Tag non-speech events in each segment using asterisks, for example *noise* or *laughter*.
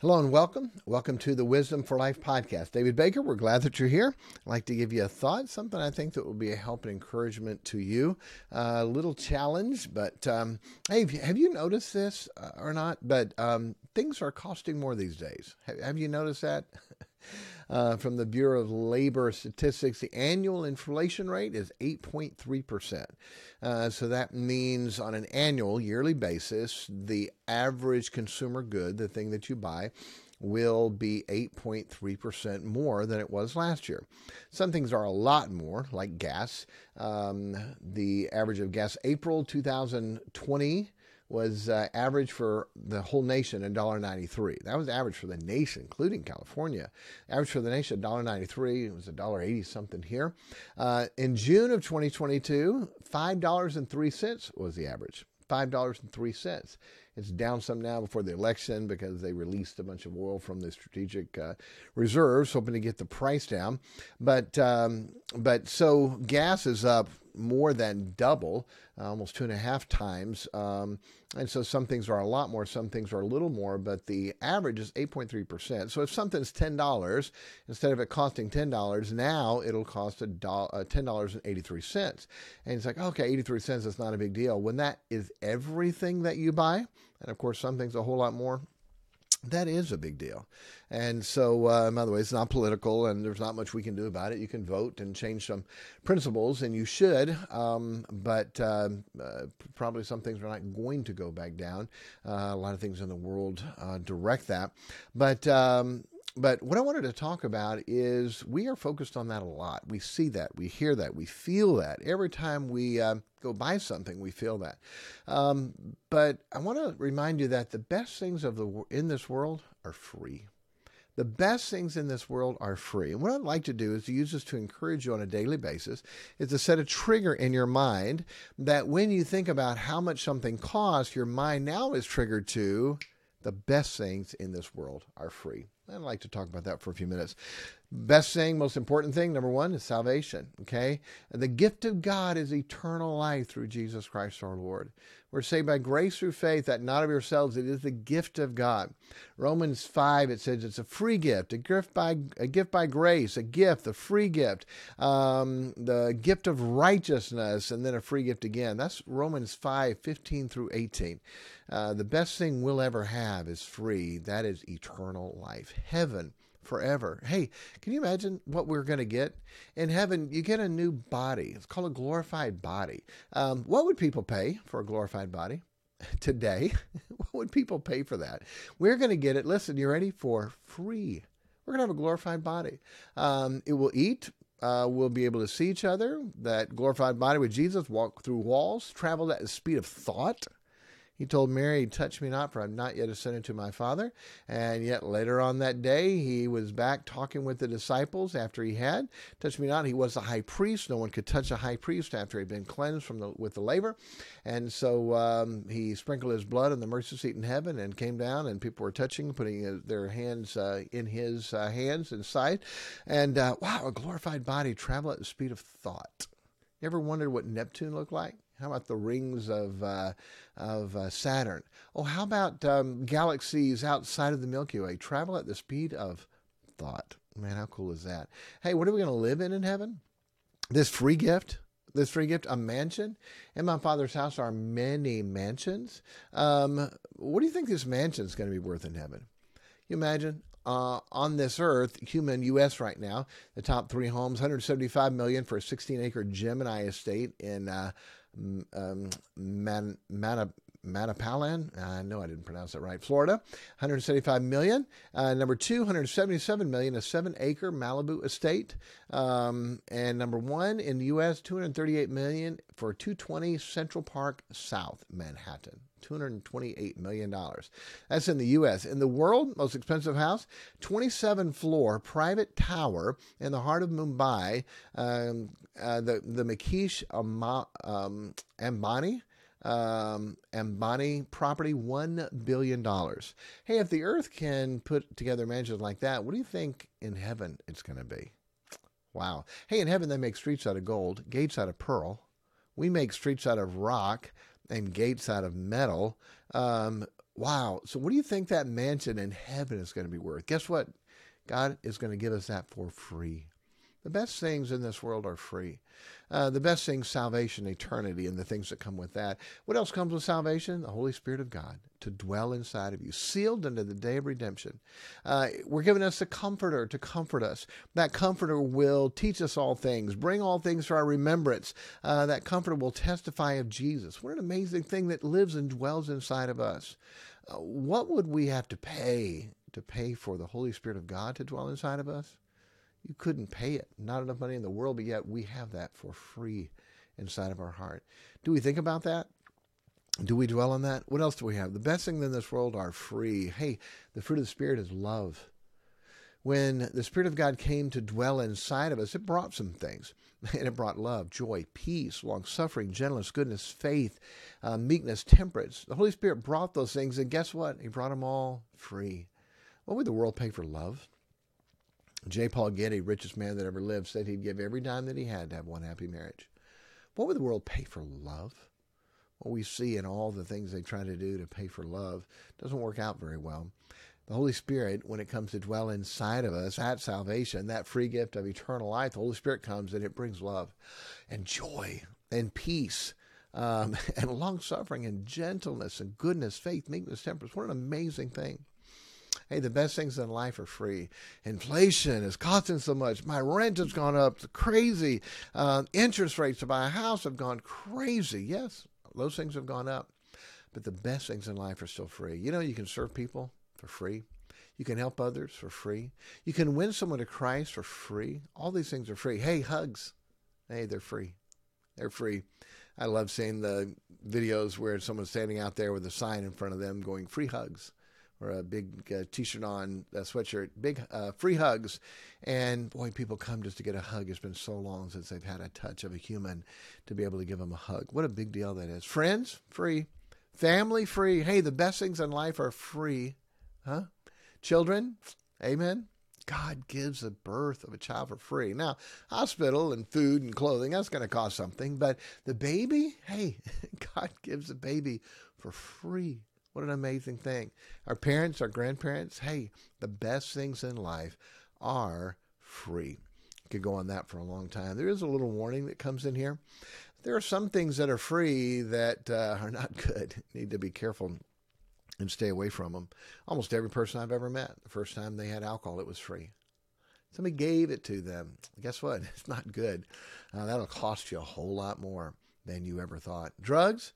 Hello and welcome. Welcome to the Wisdom for Life podcast. David Baker, we're glad that you're here. I'd like to give you a thought, something I think that will be a help and encouragement to you. Uh, a little challenge, but um, hey, have you noticed this uh, or not? But um, things are costing more these days. Have, have you noticed that? *laughs* *laughs* Uh, from the Bureau of Labor Statistics, the annual inflation rate is 8.3%. Uh, so that means on an annual, yearly basis, the average consumer good, the thing that you buy, will be 8.3% more than it was last year. Some things are a lot more, like gas. Um, the average of gas April 2020 was uh, average for the whole nation $1.93. That was average for the nation, including California. Average for the nation $1.93. It was $1.80 something here. Uh, in June of 2022, $5.03 was the average. $5.03. It's down some now before the election because they released a bunch of oil from the strategic uh, reserves, hoping to get the price down. But um, but so gas is up more than double, uh, almost two and a half times. Um, and so some things are a lot more, some things are a little more, but the average is 8.3%. So if something's $10, instead of it costing $10, now it'll cost a uh, $10.83. And it's like, okay, 83 cents is not a big deal. When that is everything that you buy, and of course, some things a whole lot more, that is a big deal. And so, uh, by the way, it's not political and there's not much we can do about it. You can vote and change some principles, and you should, um, but uh, uh, probably some things are not going to go back down. Uh, a lot of things in the world uh, direct that. But um, but what I wanted to talk about is we are focused on that a lot. We see that, we hear that, we feel that. Every time we uh, go buy something, we feel that. Um, but I want to remind you that the best things of the in this world are free. The best things in this world are free. And what I'd like to do is to use this to encourage you on a daily basis, is to set a trigger in your mind that when you think about how much something costs, your mind now is triggered to the best things in this world are free. I'd like to talk about that for a few minutes. Best thing, most important thing, number one, is salvation. Okay? The gift of God is eternal life through Jesus Christ our Lord. We're saved by grace through faith, that not of yourselves, it is the gift of God. Romans 5, it says it's a free gift, a gift by, a gift by grace, a gift, a free gift, um, the gift of righteousness, and then a free gift again. That's Romans 5, 15 through 18. Uh, the best thing we'll ever have is free. That is eternal life, heaven forever. Hey, can you imagine what we're going to get in heaven? You get a new body. It's called a glorified body. Um, what would people pay for a glorified body? *laughs* Today, *laughs* what would people pay for that? We're going to get it. Listen, you're ready for free? We're going to have a glorified body. Um, it will eat, uh, we'll be able to see each other. That glorified body with Jesus walk through walls, travel at the speed of thought. He told Mary, Touch me not, for I'm not yet ascended to my Father. And yet later on that day, he was back talking with the disciples after he had. Touch me not. He was the high priest. No one could touch a high priest after he'd been cleansed from the, with the laver. And so um, he sprinkled his blood on the mercy seat in heaven and came down, and people were touching, putting their hands uh, in his uh, hands and side. And uh, wow, a glorified body travel at the speed of thought. You ever wondered what Neptune looked like? How about the rings of uh, of uh, Saturn? Oh, how about um, galaxies outside of the Milky Way travel at the speed of thought? Man, how cool is that? Hey, what are we going to live in in heaven? This free gift, this free gift, a mansion. In my father's house are many mansions. Um, what do you think this mansion is going to be worth in heaven? You imagine uh, on this earth, human U.S. right now, the top three homes, 175 million for a 16 acre Gemini estate in uh, um, Man, Manapalan. I know I didn't pronounce that right. Florida, 175 million. Uh, number two, 177 million, a seven-acre Malibu estate. Um, and number one in the U.S., 238 million for 220 Central Park South, Manhattan. $228 million. That's in the U.S. In the world, most expensive house, 27 floor private tower in the heart of Mumbai, um, uh, the, the Mukesh um, Ambani. Um, Ambani property, $1 billion. Hey, if the earth can put together mansions like that, what do you think in heaven it's going to be? Wow. Hey, in heaven, they make streets out of gold, gates out of pearl. We make streets out of rock and gates out of metal. Um, Wow. So, what do you think that mansion in heaven is going to be worth? Guess what? God is going to give us that for free. The best things in this world are free. Uh, the best things, salvation, eternity, and the things that come with that. What else comes with salvation? The Holy Spirit of God to dwell inside of you, sealed unto the day of redemption. Uh, we're given us a comforter to comfort us. That comforter will teach us all things, bring all things to our remembrance. Uh, that comforter will testify of Jesus. What an amazing thing that lives and dwells inside of us. Uh, what would we have to pay to pay for the Holy Spirit of God to dwell inside of us? You couldn't pay it. Not enough money in the world, but yet we have that for free inside of our heart. Do we think about that? Do we dwell on that? What else do we have? The best thing in this world are free. Hey, the fruit of the Spirit is love. When the Spirit of God came to dwell inside of us, it brought some things. *laughs* And it brought love, joy, peace, long suffering, gentleness, goodness, faith, uh, meekness, temperance. The Holy Spirit brought those things, and guess what? He brought them all free. What would the world pay for love? J. Paul Getty, richest man that ever lived, said he'd give every dime that he had to have one happy marriage. What would the world pay for love? What we see in all the things they try to do to pay for love doesn't work out very well. The Holy Spirit, when it comes to dwell inside of us at salvation, that free gift of eternal life, the Holy Spirit comes and it brings love and joy and peace um, *laughs* and long suffering and gentleness and goodness, faith, meekness, temperance. What an amazing thing. Hey, the best things in life are free. Inflation is costing so much. My rent has gone up crazy. Uh, interest rates to buy a house have gone crazy. Yes, those things have gone up. But the best things in life are still free. You know, you can serve people for free. You can help others for free. You can win someone to Christ for free. All these things are free. Hey, hugs. Hey, they're free. They're free. I love seeing the videos where someone's standing out there with a sign in front of them going free hugs or a big uh, t-shirt on, a sweatshirt, big uh, free hugs. And boy, people come just to get a hug. It's been so long since they've had a touch of a human to be able to give them a hug. What a big deal that is. Friends, free. Family, free. Hey, the best things in life are free. Huh? Children, amen. God gives the birth of a child for free. Now, hospital and food and clothing, that's going to cost something. But the baby, hey, *laughs* God gives the baby for free. What an amazing thing. Our parents, our grandparents, hey, the best things in life are free. Could go on that for a long time. There is a little warning that comes in here. There are some things that are free that uh, *laughs* are not good. Need to be careful and stay away from them. Almost every person I've ever met, the first time they had alcohol, it was free. Somebody gave it to them. Guess what? *laughs* It's not good. Uh, that'll cost you a whole lot more than you ever thought. Drugs,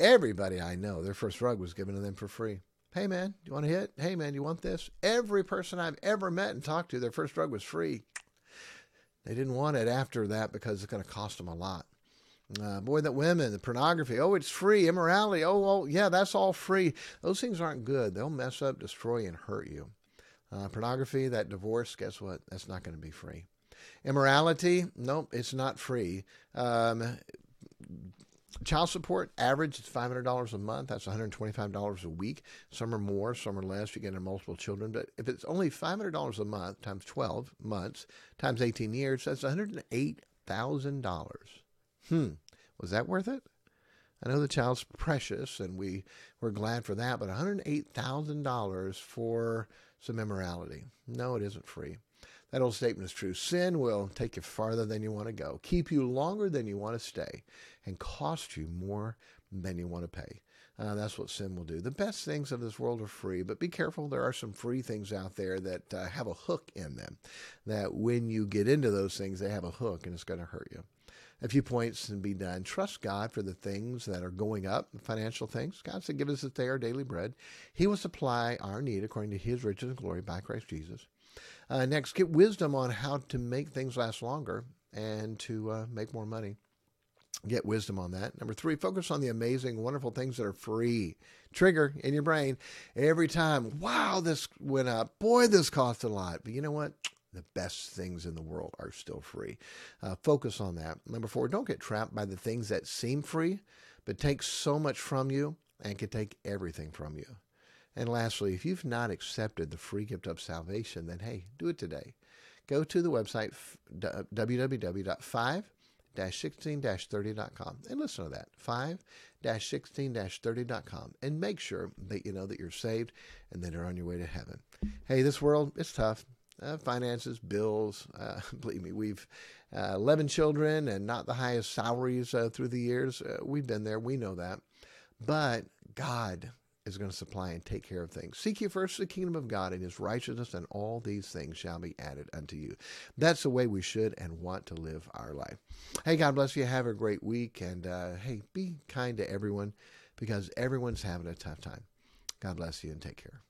Everybody I know, their first drug was given to them for free. Hey man, do you want to hit? Hey man, you want this? Every person I've ever met and talked to, their first drug was free. They didn't want it after that because it's going to cost them a lot. Uh, boy, that women, the pornography, oh, it's free. Immorality, oh, well, yeah, that's all free. Those things aren't good. They'll mess up, destroy, and hurt you. Uh, pornography, that divorce, guess what? That's not going to be free. Immorality, nope, it's not free. Um, Child support average is five hundred dollars a month. That's one hundred twenty-five dollars a week. Some are more, some are less. You get multiple children, but if it's only five hundred dollars a month times twelve months times eighteen years, that's one hundred eight thousand dollars. Hmm, was that worth it? I know the child's precious, and we we're glad for that, but one hundred eight thousand dollars for some immorality. No, it isn't free. That old statement is true. Sin will take you farther than you want to go, keep you longer than you want to stay, and cost you more than you want to pay. Uh, that's what sin will do. The best things of this world are free, but be careful. There are some free things out there that uh, have a hook in them. That when you get into those things, they have a hook and it's going to hurt you. A few points and be done. Trust God for the things that are going up, financial things. God said, Give us this day our daily bread. He will supply our need according to his riches and glory by Christ Jesus. Uh, next, get wisdom on how to make things last longer and to uh, make more money. Get wisdom on that. Number three, focus on the amazing, wonderful things that are free. Trigger in your brain every time. Wow, this went up. Boy, this cost a lot. But you know what? The best things in the world are still free. Uh, focus on that. Number four, don't get trapped by the things that seem free, but take so much from you and can take everything from you. And lastly, if you've not accepted the free gift of salvation, then hey, do it today. Go to the website www.5 5-16-30.com and listen to that 5-16-30.com and make sure that you know that you're saved and that you're on your way to heaven. Hey this world it's tough. Uh, finances bills uh, *laughs* believe me we've uh, 11 children and not the highest salaries uh, through the years. Uh, we've been there. We know that. But god is going to supply and take care of things. Seek ye first the kingdom of God and his righteousness, and all these things shall be added unto you. That's the way we should and want to live our life. Hey, God bless you. Have a great week. And uh, hey, be kind to everyone because everyone's having a tough time. God bless you and take care.